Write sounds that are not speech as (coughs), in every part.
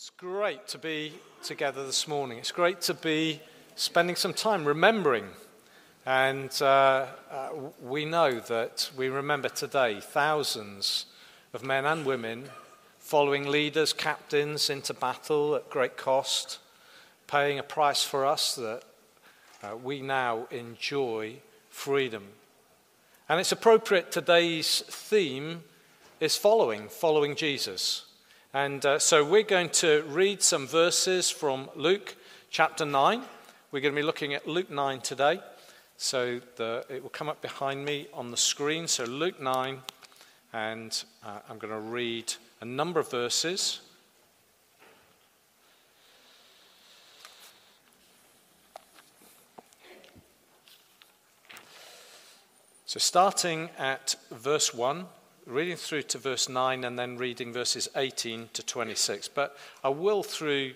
It's great to be together this morning. It's great to be spending some time remembering. And uh, uh, we know that we remember today thousands of men and women following leaders, captains into battle at great cost, paying a price for us that uh, we now enjoy freedom. And it's appropriate today's theme is following, following Jesus. And uh, so we're going to read some verses from Luke chapter 9. We're going to be looking at Luke 9 today. So the, it will come up behind me on the screen. So Luke 9, and uh, I'm going to read a number of verses. So, starting at verse 1, reading through to verse 9 and then reading verses 18 to 26. But I will, through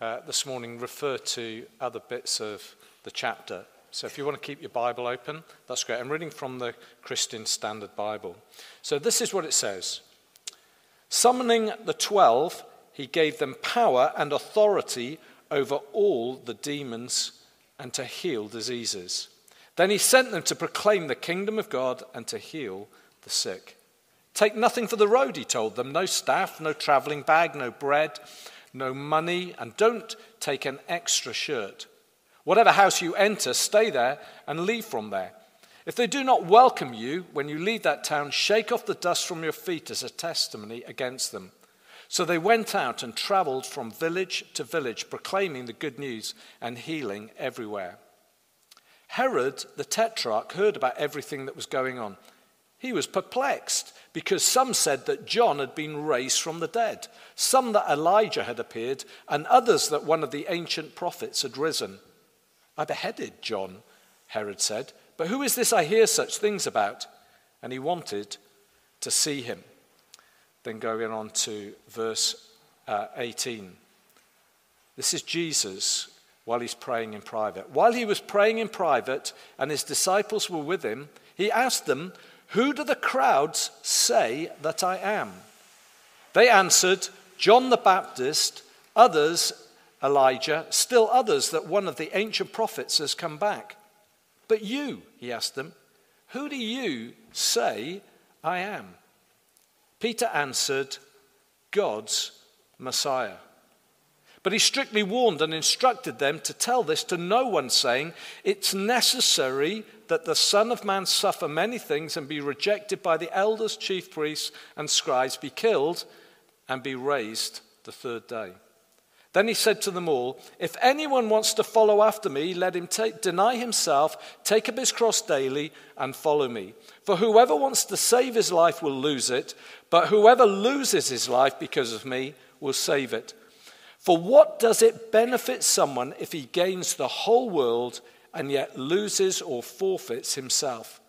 uh, this morning, refer to other bits of the chapter. So if you want to keep your Bible open, that's great. I'm reading from the Christian Standard Bible. So this is what it says Summoning the twelve, he gave them power and authority over all the demons and to heal diseases. Then he sent them to proclaim the kingdom of God and to heal the sick. Take nothing for the road, he told them no staff, no traveling bag, no bread, no money, and don't take an extra shirt. Whatever house you enter, stay there and leave from there. If they do not welcome you when you leave that town, shake off the dust from your feet as a testimony against them. So they went out and traveled from village to village, proclaiming the good news and healing everywhere. Herod the tetrarch heard about everything that was going on. He was perplexed because some said that John had been raised from the dead, some that Elijah had appeared, and others that one of the ancient prophets had risen. I beheaded John, Herod said, but who is this I hear such things about? And he wanted to see him. Then going on to verse uh, 18. This is Jesus while he's praying in private. While he was praying in private and his disciples were with him, he asked them, who do the crowds say that I am? They answered, John the Baptist, others, Elijah, still others, that one of the ancient prophets has come back. But you, he asked them, who do you say I am? Peter answered, God's Messiah. But he strictly warned and instructed them to tell this to no one, saying, It's necessary that the Son of Man suffer many things and be rejected by the elders, chief priests, and scribes, be killed, and be raised the third day. Then he said to them all, If anyone wants to follow after me, let him take, deny himself, take up his cross daily, and follow me. For whoever wants to save his life will lose it, but whoever loses his life because of me will save it. For what does it benefit someone if he gains the whole world and yet loses or forfeits himself?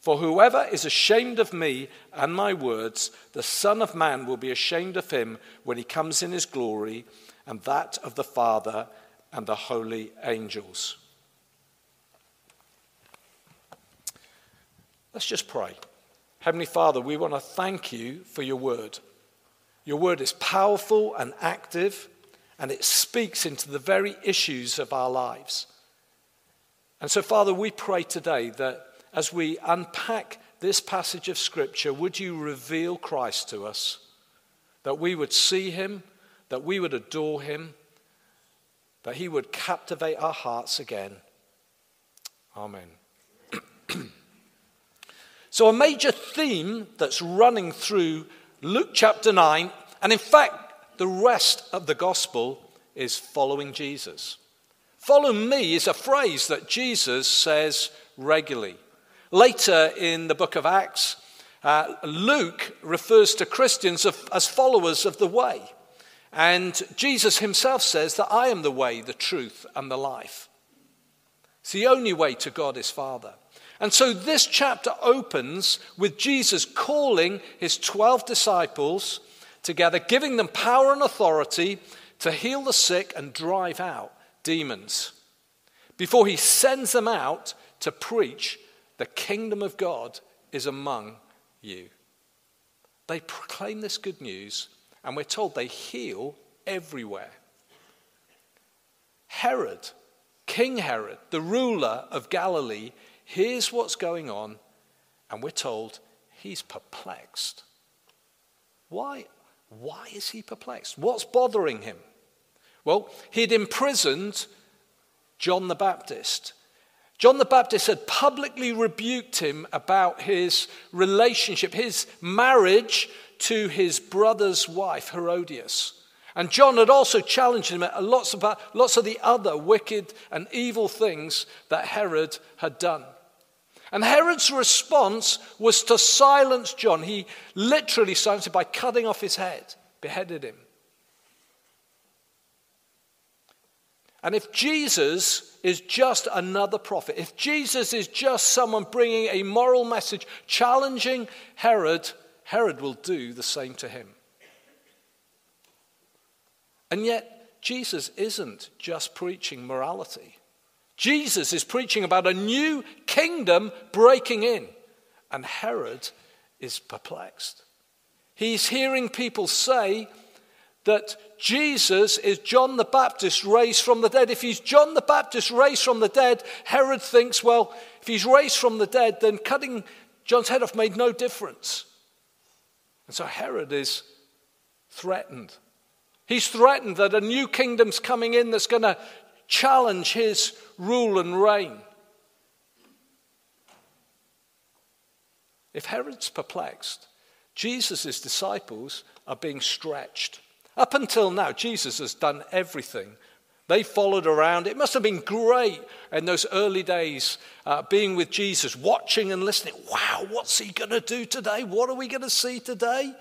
For whoever is ashamed of me and my words, the Son of Man will be ashamed of him when he comes in his glory, and that of the Father and the holy angels. Let's just pray. Heavenly Father, we want to thank you for your word. Your word is powerful and active and it speaks into the very issues of our lives. And so, Father, we pray today that as we unpack this passage of Scripture, would you reveal Christ to us? That we would see him, that we would adore him, that he would captivate our hearts again. Amen. (clears throat) so, a major theme that's running through Luke chapter 9, and in fact, the rest of the gospel is following Jesus. Follow me is a phrase that Jesus says regularly. Later in the book of Acts, uh, Luke refers to Christians of, as followers of the way. And Jesus himself says that I am the way, the truth, and the life. It's the only way to God is Father. And so this chapter opens with Jesus calling his 12 disciples together, giving them power and authority to heal the sick and drive out demons. Before he sends them out to preach, the kingdom of God is among you. They proclaim this good news, and we're told they heal everywhere. Herod, King Herod, the ruler of Galilee, hears what's going on, and we're told he's perplexed. Why? Why is he perplexed? What's bothering him? Well, he'd imprisoned John the Baptist. John the Baptist had publicly rebuked him about his relationship, his marriage to his brother's wife, Herodias. And John had also challenged him at lots of, lots of the other wicked and evil things that Herod had done. And Herod's response was to silence John. He literally silenced him by cutting off his head, beheaded him. And if Jesus is just another prophet, if Jesus is just someone bringing a moral message challenging Herod, Herod will do the same to him. And yet, Jesus isn't just preaching morality. Jesus is preaching about a new kingdom breaking in, and Herod is perplexed. He's hearing people say that Jesus is John the Baptist raised from the dead. If he's John the Baptist raised from the dead, Herod thinks, well, if he's raised from the dead, then cutting John's head off made no difference. And so Herod is threatened He's threatened that a new kingdom's coming in that's going to challenge his rule and reign. If Herod's perplexed, Jesus' disciples are being stretched. Up until now, Jesus has done everything. They followed around. It must have been great in those early days uh, being with Jesus, watching and listening. Wow, what's he going to do today? What are we going to see today?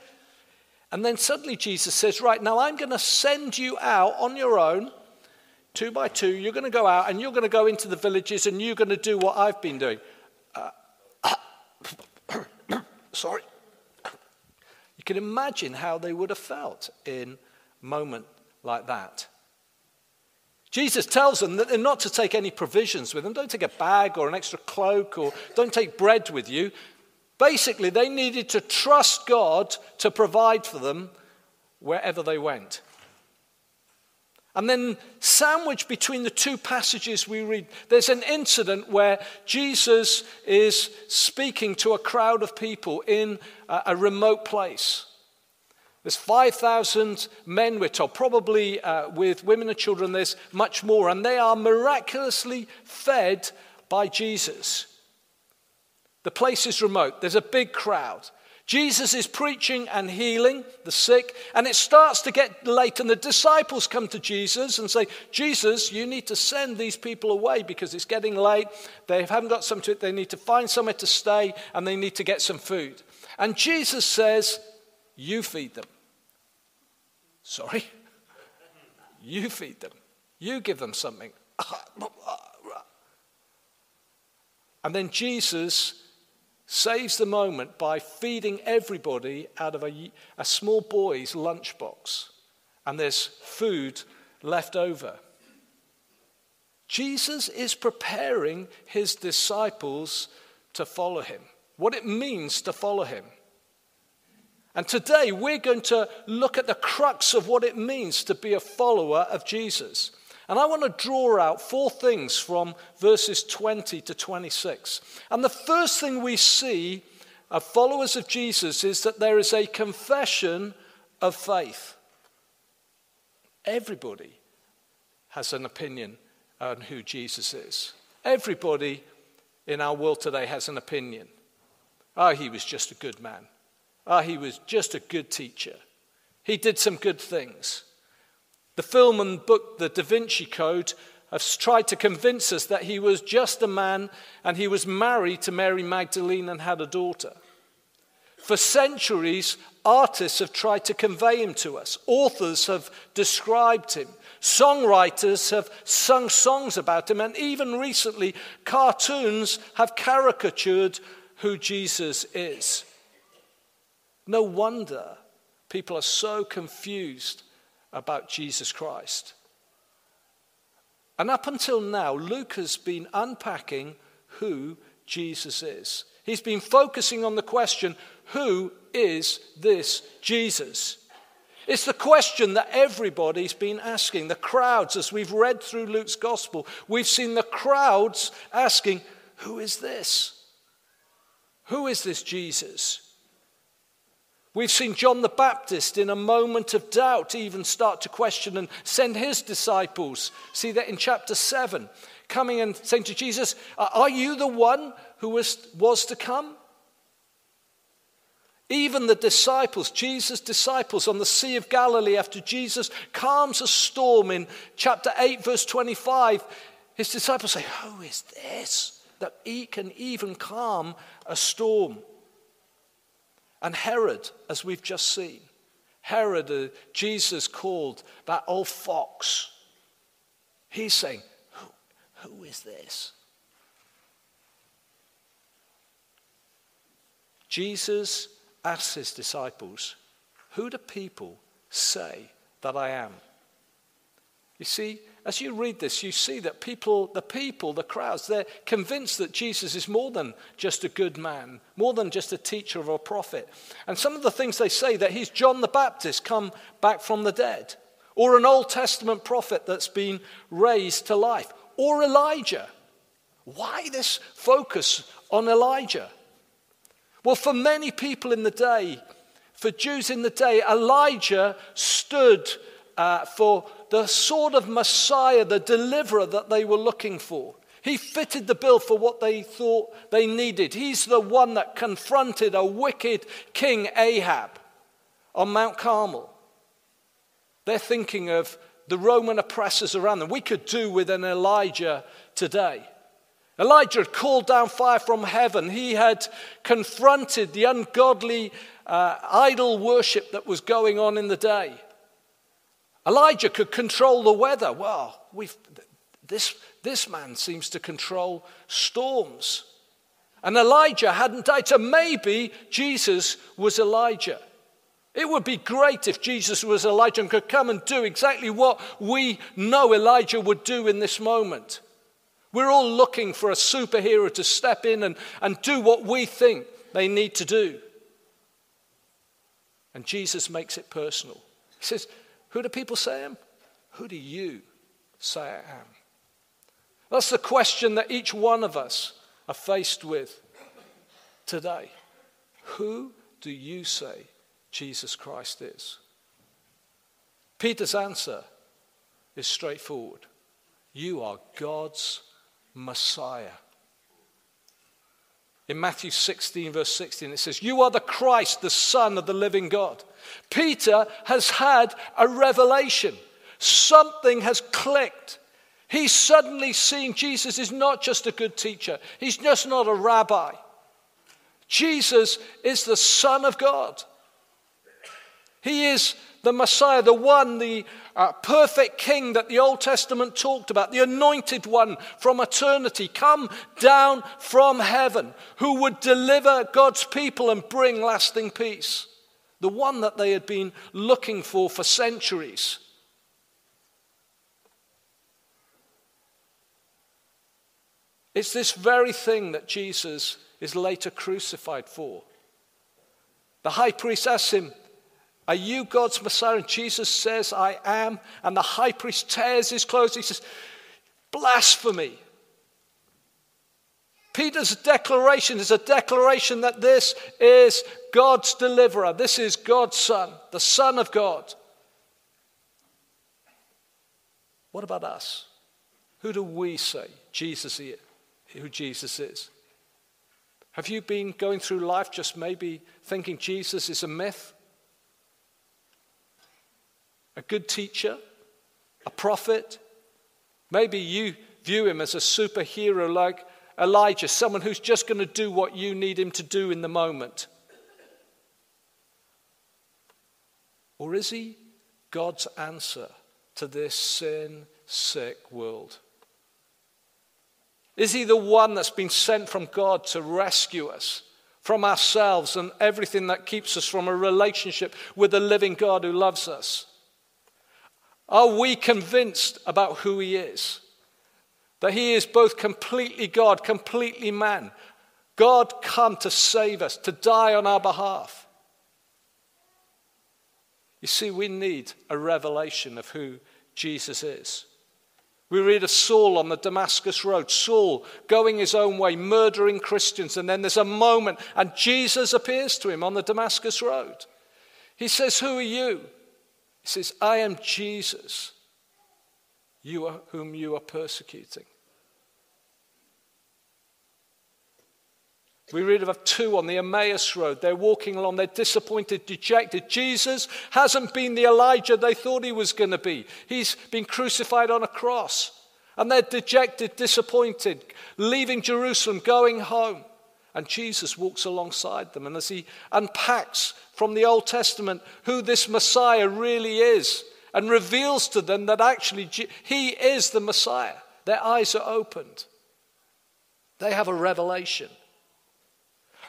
And then suddenly Jesus says, Right, now I'm going to send you out on your own, two by two. You're going to go out and you're going to go into the villages and you're going to do what I've been doing. Uh, (coughs) sorry. You can imagine how they would have felt in moment like that. Jesus tells them that they're not to take any provisions with them. Don't take a bag or an extra cloak or don't take bread with you. Basically, they needed to trust God to provide for them wherever they went. And then, sandwiched between the two passages we read, there's an incident where Jesus is speaking to a crowd of people in a, remote place. There's 5,000 men, we're told, probably uh, with women and children, there's much more, and they are miraculously fed by Jesus. The place is remote, there's a big crowd. Jesus is preaching and healing the sick, and it starts to get late, and the disciples come to Jesus and say, Jesus, you need to send these people away because it's getting late. They haven't got something to They need to find somewhere to stay, and they need to get some food. And Jesus says, You feed them. Sorry? You feed them. You give them something. And then Jesus saves the moment by feeding everybody out of a, a small boy's lunchbox, and there's food left over. Jesus is preparing his disciples to follow him, what it means to follow him. And today we're going to look at the crux of what it means to be a follower of Jesus. And I want to draw out four things from verses 20 to 26. And the first thing we see of followers of Jesus is that there is a confession of faith. Everybody has an opinion on who Jesus is. Everybody in our world today has an opinion. Oh, he was just a good man. Oh, he was just a good teacher. He did some good things. The film and book, The Da Vinci Code, have tried to convince us that he was just a man and he was married to Mary Magdalene and had a daughter. For centuries, artists have tried to convey him to us. Authors have described him. Songwriters have sung songs about him. And even recently, cartoons have caricatured who Jesus is. No wonder people are so confused about Jesus Christ. And up until now, Luke has been unpacking who Jesus is. He's been focusing on the question who is this Jesus? It's the question that everybody's been asking. The crowds, as we've read through Luke's gospel, we've seen the crowds asking, Who is this? Who is this Jesus? We've seen John the Baptist in a moment of doubt even start to question and send his disciples. See that in chapter 7, coming and saying to Jesus, Are you the one who was, was to come? Even the disciples, Jesus' disciples on the Sea of Galilee, after Jesus calms a storm in chapter 8, verse 25, his disciples say, Who is this that he can even calm a storm? And Herod, as we've just seen, Herod, uh, Jesus called that old fox, he's saying, Who, who is this? Jesus asks his disciples, Who do people say that I am? You see, as you read this, you see that people, the people, the crowds, they're convinced that Jesus is more than just a good man, more than just a teacher or a prophet. And some of the things they say that he's John the Baptist come back from the dead, or an Old Testament prophet that's been raised to life, or Elijah. Why this focus on Elijah? Well, for many people in the day, for Jews in the day, Elijah stood uh, for the sort of Messiah, the deliverer that they were looking for. He fitted the bill for what they thought they needed. He's the one that confronted a wicked king Ahab on Mount Carmel. They're thinking of the Roman oppressors around them. We could do with an Elijah today. Elijah had called down fire from heaven. He had confronted the ungodly uh, idol worship that was going on in the day. Elijah could control the weather. Well, this, this man seems to control storms. And Elijah hadn't died, so maybe Jesus was Elijah. It would be great if Jesus was Elijah and could come and do exactly what we know Elijah would do in this moment. We're all looking for a superhero to step in and, and do what we think they need to do. And Jesus makes it personal. He says, Who do people say I am? Who do you say I am? That's the question that each one of us are faced with today. Who do you say Jesus Christ is? Peter's answer is straightforward. You are God's Messiah. In Matthew 16, verse 16, it says, You are the Christ, the Son of the living God. Peter has had a revelation. Something has clicked. He's suddenly seen Jesus is not just a good teacher, he's just not a rabbi. Jesus is the Son of God. He is the Messiah, the one, the uh, perfect king that the Old Testament talked about, the anointed one from eternity, come down from heaven, who would deliver God's people and bring lasting peace. The one that they had been looking for for centuries. It's this very thing that Jesus is later crucified for. The high priest asks him, are you God's Messiah? And Jesus says, I am. And the high priest tears his clothes. He says, Blasphemy. Peter's declaration is a declaration that this is God's deliverer. This is God's Son, the Son of God. What about us? Who do we say Jesus is? Who Jesus is? Have you been going through life just maybe thinking Jesus is a myth? A good teacher, a prophet. Maybe you view him as a superhero like Elijah, someone who's just going to do what you need him to do in the moment. Or is he God's answer to this sin sick world? Is he the one that's been sent from God to rescue us from ourselves and everything that keeps us from a relationship with the living God who loves us? Are we convinced about who he is? That he is both completely God, completely man. God come to save us, to die on our behalf. You see, we need a revelation of who Jesus is. We read of Saul on the Damascus Road, Saul going his own way, murdering Christians, and then there's a moment, and Jesus appears to him on the Damascus Road. He says, Who are you? He says, I am Jesus, you are, whom you are persecuting. We read of two on the Emmaus Road. They're walking along, they're disappointed, dejected. Jesus hasn't been the Elijah they thought he was going to be. He's been crucified on a cross. And they're dejected, disappointed, leaving Jerusalem, going home. And Jesus walks alongside them. And as he unpacks from the Old Testament who this Messiah really is and reveals to them that actually he is the Messiah, their eyes are opened. They have a revelation.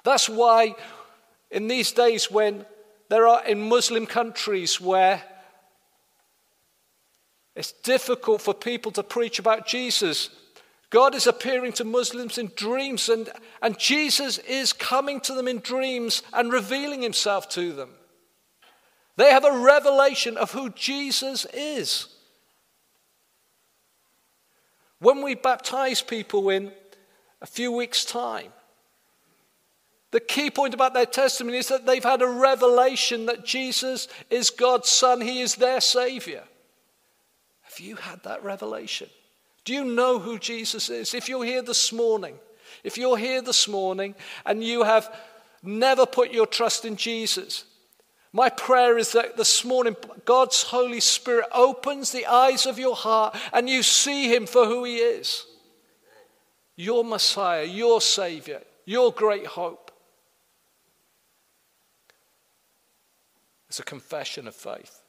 That's why in these days when there are in Muslim countries where it's difficult for people to preach about Jesus. God is appearing to Muslims in dreams, and, and Jesus is coming to them in dreams and revealing himself to them. They have a revelation of who Jesus is. When we baptize people in a few weeks' time, the key point about their testimony is that they've had a revelation that Jesus is God's Son, He is their Savior. Have you had that revelation? Do you know who Jesus is? If you're here this morning, if you're here this morning and you have never put your trust in Jesus, my prayer is that this morning God's Holy Spirit opens the eyes of your heart and you see Him for who He is your Messiah, your Savior, your great hope. It's a confession of faith.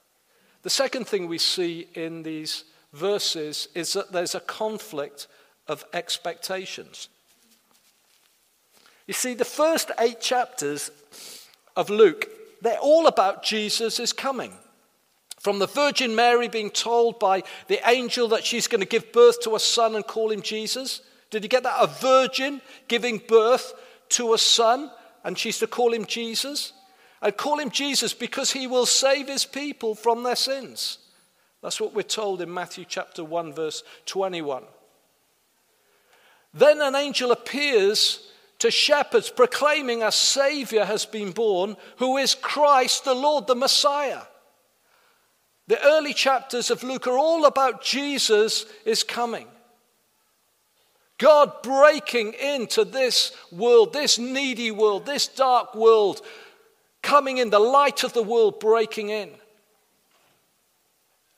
The second thing we see in these verses is that there's a conflict of expectations. You see, the first eight chapters of Luke, they're all about Jesus is coming. From the Virgin Mary being told by the angel that she's going to give birth to a son and call him Jesus. Did you get that? A virgin giving birth to a son, and she's to call him Jesus. I call him Jesus because he will save his people from their sins. That's what we're told in Matthew chapter 1, verse 21. Then an angel appears to shepherds proclaiming a Savior has been born, who is Christ the Lord, the Messiah. The early chapters of Luke are all about Jesus is coming. God breaking into this world, this needy world, this dark world coming in, the light of the world breaking in.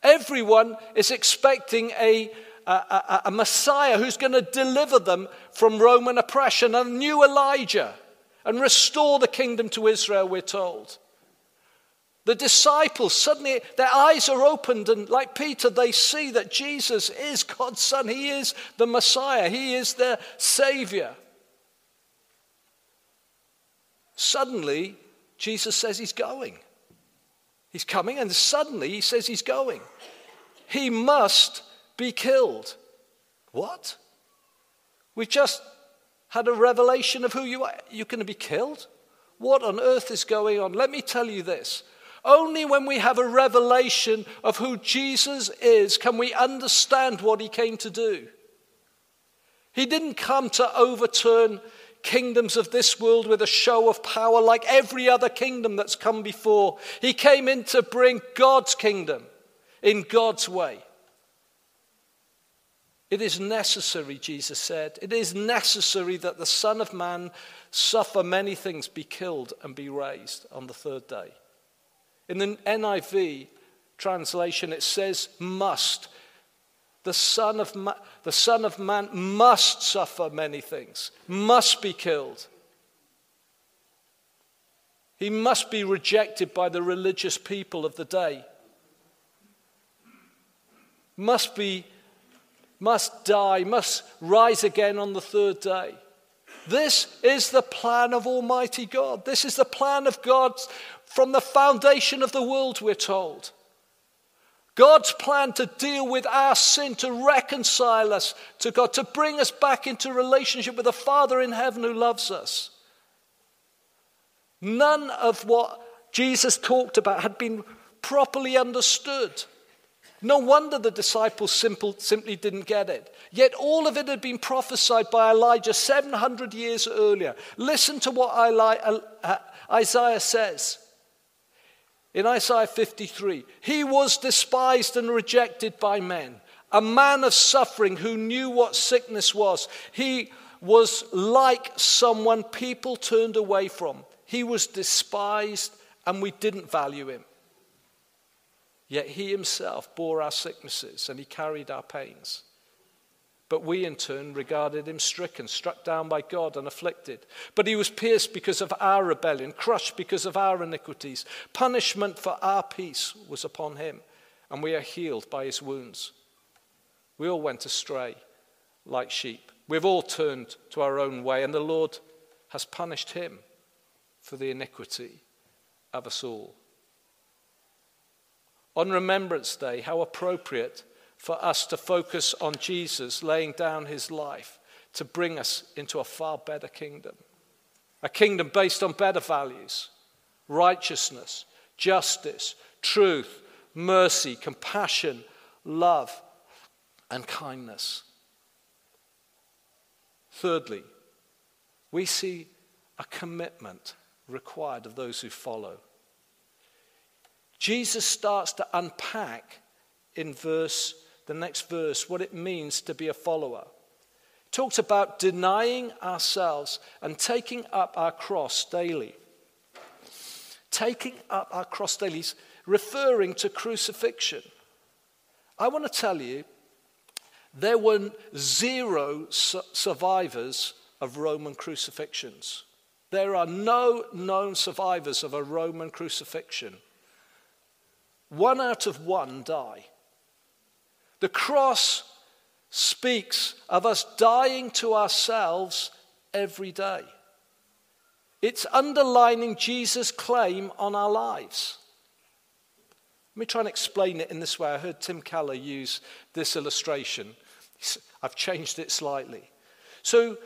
Everyone is expecting a, a, a, a Messiah who's going to deliver them from Roman oppression, a new Elijah, and restore the kingdom to Israel, we're told. The disciples, suddenly their eyes are opened, and like Peter, they see that Jesus is God's Son. He is the Messiah, He is their Savior. Suddenly, Jesus says he's going. He's coming, and suddenly he says he's going. He must be killed. What? We've just had a revelation of who you are. You're going to be killed? What on earth is going on? Let me tell you this. Only when we have a revelation of who Jesus is can we understand what he came to do. He didn't come to overturn kingdoms of this world with a show of power like every other kingdom that's come before. He came in to bring God's kingdom in God's way. It is necessary, Jesus said, it is necessary that the Son of Man suffer many things, be killed, and be raised on the third day. In the NIV translation, it says must. The Son of, Ma- the Son of Man must suffer many things, must be killed. He must be rejected by the religious people of the day. Must be, must die, must rise again on the third day. This is the plan of Almighty God. This is the plan of God from the foundation of the world, we're told. God's plan to deal with our sin, to reconcile us to God, to bring us back into relationship with the Father in heaven who loves us. None of what Jesus talked about had been properly understood. No wonder the disciples simple, simply didn't get it. Yet all of it had been prophesied by Elijah 700 years earlier. Listen to what uh, Isaiah says. In Isaiah 53, he was despised and rejected by men, a man of suffering who knew what sickness was. He was like someone people turned away from. He was despised and we didn't value him. Yet he himself bore our sicknesses and he carried our pains. But we in turn regarded him stricken, struck down by God, and afflicted. But he was pierced because of our rebellion, crushed because of our iniquities. Punishment for our peace was upon him, and we are healed by his wounds. We all went astray like sheep. We've all turned to our own way, and the Lord has punished him for the iniquity of us all. On Remembrance Day, how appropriate for us to focus on Jesus laying down his life to bring us into a far better kingdom. A kingdom based on better values, righteousness, justice, truth, mercy, compassion, love, and kindness. Thirdly, we see a commitment required of those who follow. Jesus starts to unpack in verse, the next verse, what it means to be a follower. He talks about denying ourselves and taking up our cross daily. Taking up our cross daily is referring to crucifixion. I want to tell you, there were zero su- survivors of Roman crucifixions. There are no known survivors of a Roman crucifixion. One out of one die. The cross speaks of us dying to ourselves every day. It's underlining Jesus' claim on our lives. Let me try and explain it in this way. I heard Tim Keller use this illustration. I've changed it slightly. So,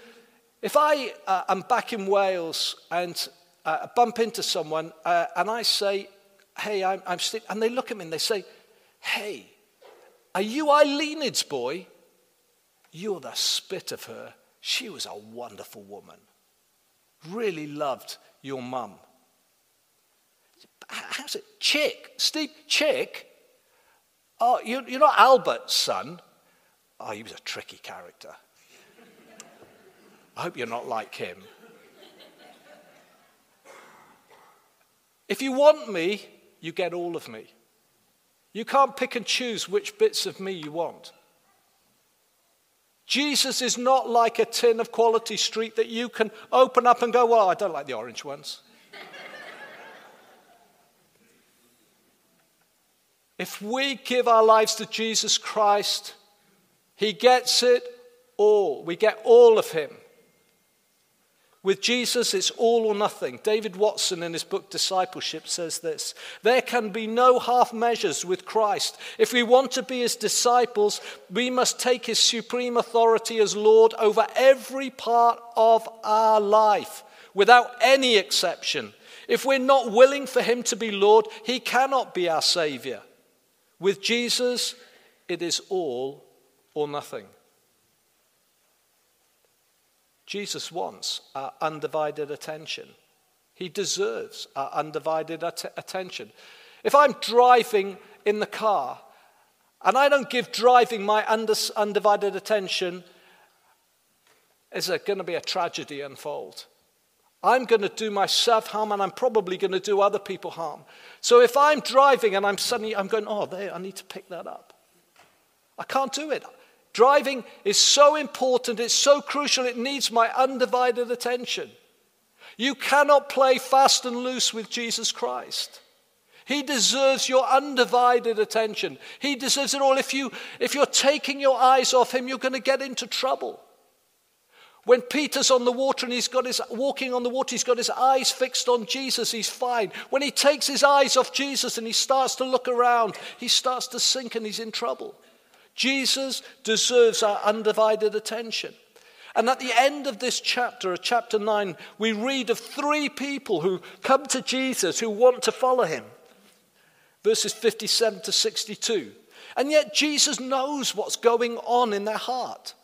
if I uh, am back in Wales and uh, bump into someone uh, and I say, hey, I'm, I'm and they look at me and they say, hey, are you Eileen's boy? You're the spit of her. She was a wonderful woman. Really loved your mum. How's it? Chick. Steve, Chick? Oh, you're, you're not Albert's son. Oh, he was a tricky character. I hope you're not like him. If you want me, you get all of me. You can't pick and choose which bits of me you want. Jesus is not like a tin of Quality Street that you can open up and go, Well, I don't like the orange ones. (laughs) if we give our lives to Jesus Christ, He gets it all. We get all of Him. With Jesus, it's all or nothing. David Watson, in his book Discipleship, says this There can be no half measures with Christ. If we want to be his disciples, we must take his supreme authority as Lord over every part of our life, without any exception. If we're not willing for him to be Lord, he cannot be our Savior. With Jesus, it is all or nothing. Jesus wants our undivided attention. He deserves our undivided at- attention. If I'm driving in the car and I don't give driving my under- undivided attention, is there going to be a tragedy unfold? I'm going to do myself harm and I'm probably going to do other people harm. So if I'm driving and I'm suddenly, I'm going, oh, there, I need to pick that up. I can't do it. Driving is so important, it's so crucial, it needs my undivided attention. You cannot play fast and loose with Jesus Christ. He deserves your undivided attention. He deserves it all. If, you, if you're taking your eyes off him, you're going to get into trouble. When Peter's on the water and he's got his walking on the water, he's got his eyes fixed on Jesus, he's fine. When he takes his eyes off Jesus and he starts to look around, he starts to sink and he's in trouble. Jesus deserves our undivided attention. And at the end of this chapter, chapter 9, we read of three people who come to Jesus who want to follow him. verses 57 to 62. And yet Jesus knows what's going on in their heart.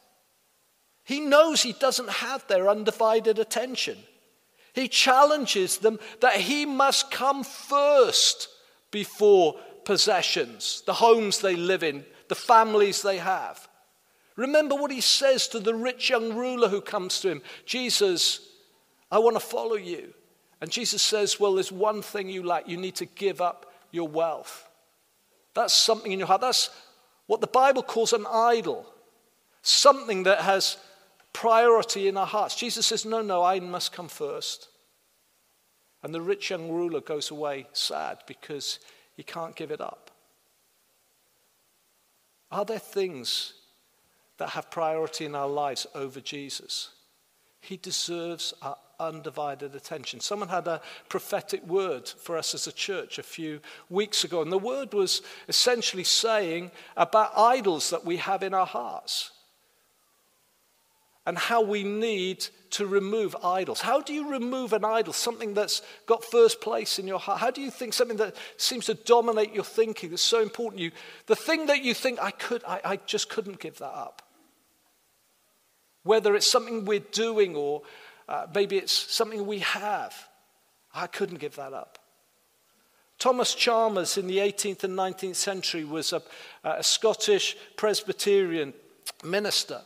He knows he doesn't have their undivided attention. He challenges them that he must come first before possessions, the homes they live in, the families they have. Remember what he says to the rich young ruler who comes to him Jesus, I want to follow you. And Jesus says, Well, there's one thing you lack. You need to give up your wealth. That's something in your heart. That's what the Bible calls an idol, something that has priority in our hearts. Jesus says, No, no, I must come first. And the rich young ruler goes away sad because he can't give it up. Are there things that have priority in our lives over Jesus? He deserves our undivided attention. Someone had a prophetic word for us as a church a few weeks ago, and the word was essentially saying about idols that we have in our hearts and how we need to remove idols. How do you remove an idol, something that's got first place in your heart? How do you think something that seems to dominate your thinking that's so important you? The thing that you think, I could, I, I just couldn't give that up. Whether it's something we're doing or uh, maybe it's something we have. I couldn't give that up. Thomas Chalmers in the 18th and 19th century was a, a Scottish Presbyterian minister.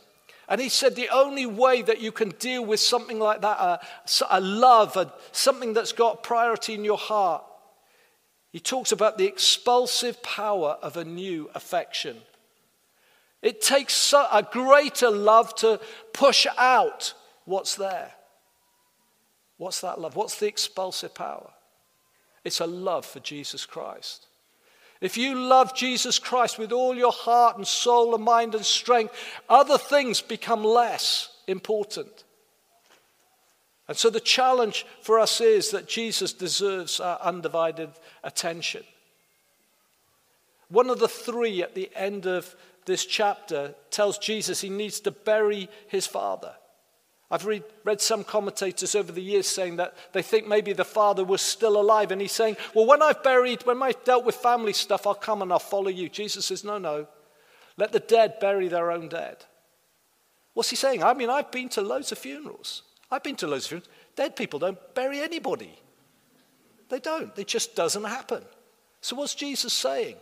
And he said the only way that you can deal with something like that, a, a love, a, something that's got priority in your heart, he talks about the expulsive power of a new affection. It takes a greater love to push out what's there. What's that love? What's the expulsive power? It's a love for Jesus Christ. If you love Jesus Christ with all your heart and soul and mind and strength, other things become less important. And so the challenge for us is that Jesus deserves our undivided attention. One of the three at the end of this chapter tells Jesus he needs to bury his father. I've read, read, some commentators over the years saying that they think maybe the father was still alive. And he's saying, Well, when I've buried, when I've dealt with family stuff, I'll come and I'll follow you. Jesus says, No, no. Let the dead bury their own dead. What's he saying? I mean, I've been to loads of funerals. I've been to loads of funerals. Dead people don't bury anybody. They don't. It just doesn't happen. So, what's Jesus saying?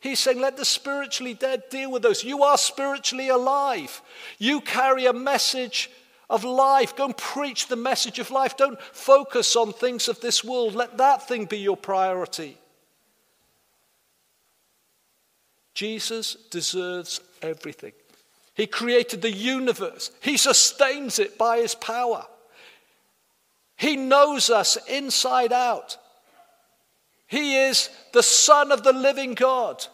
He's saying, let the spiritually dead deal with those. You are spiritually alive. You carry a message of life. Go and preach the message of life. Don't focus on things of this world. Let that thing be your priority. Jesus deserves everything. He created the universe, He sustains it by His power. He knows us inside out. He is the Son of the living God.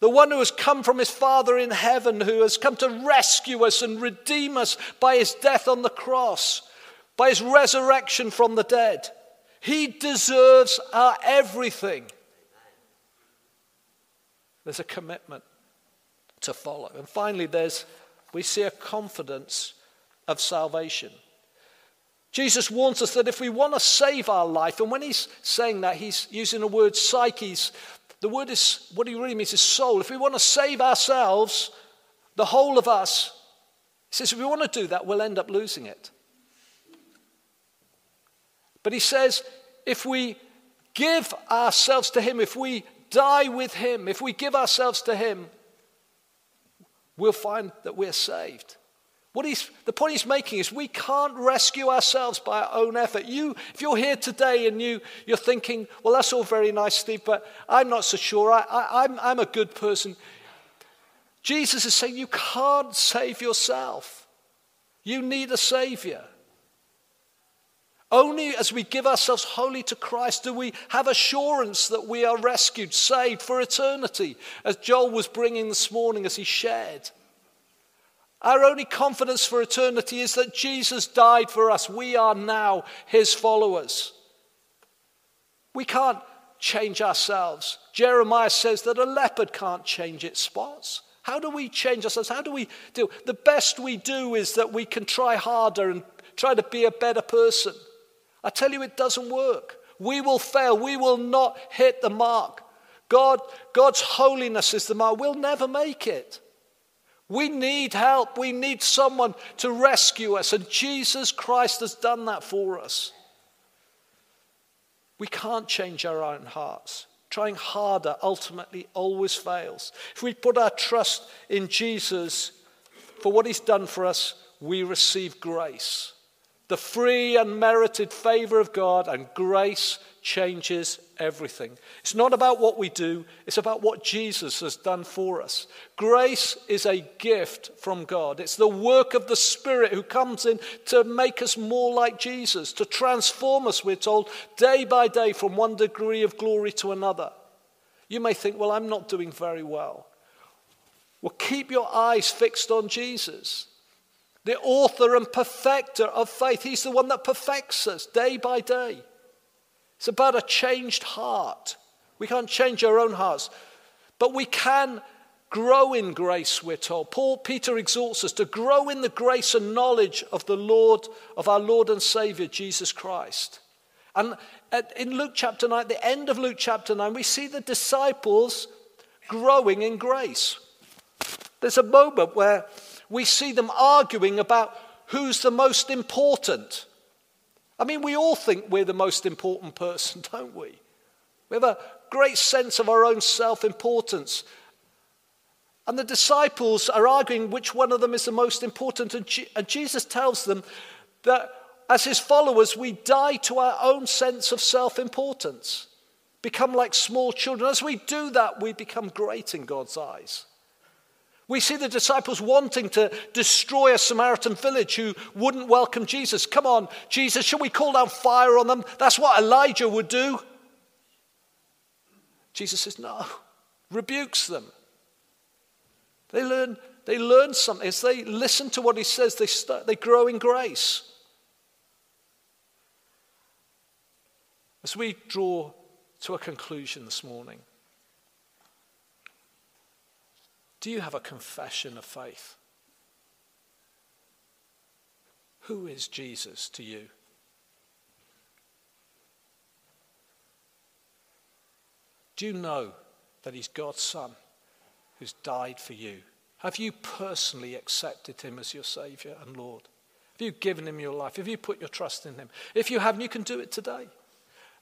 The one who has come from his Father in heaven, who has come to rescue us and redeem us by his death on the cross, by his resurrection from the dead. He deserves our everything. There's a commitment to follow. And finally, there's, we see a confidence of salvation. Jesus warns us that if we want to save our life, and when he's saying that, he's using the word psyches, the word is, what he really means is soul. If we want to save ourselves, the whole of us, he says, if we want to do that, we'll end up losing it. But he says, if we give ourselves to him, if we die with him, if we give ourselves to him, we'll find that we're saved. What he's, the point he's making is we can't rescue ourselves by our own effort. You, if you're here today and you, you're thinking, well, that's all very nice, Steve, but I'm not so sure. I, I, I'm, I'm a good person. Jesus is saying you can't save yourself. You need a Savior. Only as we give ourselves wholly to Christ do we have assurance that we are rescued, saved for eternity, as Joel was bringing this morning as he shared. Our only confidence for eternity is that Jesus died for us. We are now his followers. We can't change ourselves. Jeremiah says that a leopard can't change its spots. How do we change ourselves? How do we do? The best we do is that we can try harder and try to be a better person. I tell you, it doesn't work. We will fail. We will not hit the mark. God, God's holiness is the mark. We'll never make it. We need help. We need someone to rescue us. And Jesus Christ has done that for us. We can't change our own hearts. Trying harder ultimately always fails. If we put our trust in Jesus for what he's done for us, we receive grace. The free and merited favor of God and grace changes everything. It's not about what we do, it's about what Jesus has done for us. Grace is a gift from God. It's the work of the Spirit who comes in to make us more like Jesus, to transform us, we're told, day by day from one degree of glory to another. You may think, well, I'm not doing very well. Well, keep your eyes fixed on Jesus the author and perfecter of faith. He's the one that perfects us day by day. It's about a changed heart. We can't change our own hearts, but we can grow in grace, we're told. Paul Peter exhorts us to grow in the grace and knowledge of the Lord, of our Lord and Savior, Jesus Christ. And in Luke chapter 9, the end of Luke chapter 9, we see the disciples growing in grace. There's a moment where we see them arguing about who's the most important. I mean, we all think we're the most important person, (laughs) don't we? We have a great sense of our own self importance. And the disciples are arguing which one of them is the most important. And, and Jesus tells them that as his followers, we die to our own sense of self importance, become like small children. As we do that, we become great in God's eyes. We see the disciples wanting to destroy a Samaritan village who wouldn't welcome Jesus. Come on, Jesus, should we call down fire on them? That's what Elijah would do. Jesus says, no, rebukes them. They learn, they learn something. As they listen to what he says, they, start, they grow in grace. As we draw to a conclusion this morning, Do you have a confession of faith? Who is Jesus to you? Do you know that he's God's Son who's died for you? Have you personally accepted him as your Savior and Lord? Have you given him your life? Have you put your trust in him? If you haven't, you can do it today.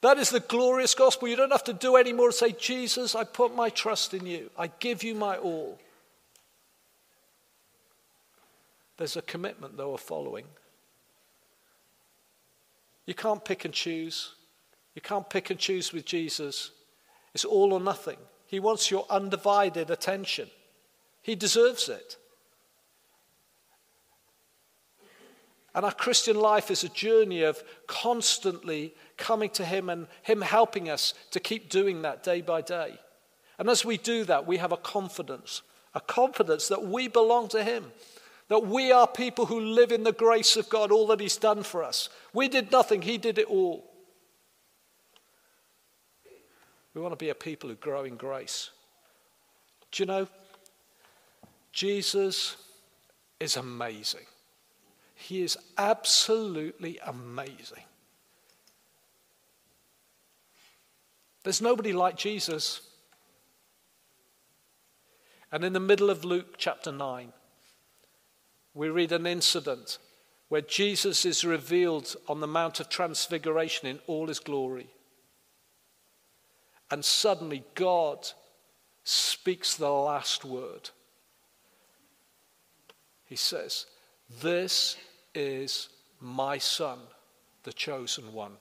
That is the glorious gospel. You don't have to do any more say, Jesus, I put my trust in you. I give you my all. There's a commitment, though, of following. You can't pick and choose. You can't pick and choose with Jesus. It's all or nothing. He wants your undivided attention. He deserves it. And our Christian life is a journey of constantly coming to Him and Him helping us to keep doing that day by day. And as we do that, we have a confidence, a confidence that we belong to Him. That we are people who live in the grace of God, all that He's done for us. We did nothing, He did it all. We want to be a people who grow in grace. Do you know? Jesus is amazing. He is absolutely amazing. There's nobody like Jesus. And in the middle of Luke chapter 9, we read an incident where Jesus is revealed on the Mount of Transfiguration in all his glory. And suddenly God speaks the last word. He says, This is my son, the chosen one.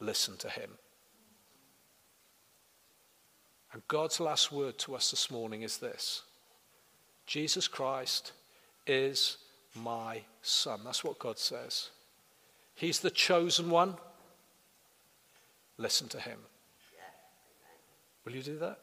Listen to him. And God's last word to us this morning is this Jesus Christ is my son. That's what God says. He's the chosen one. Listen to him. Will you do that?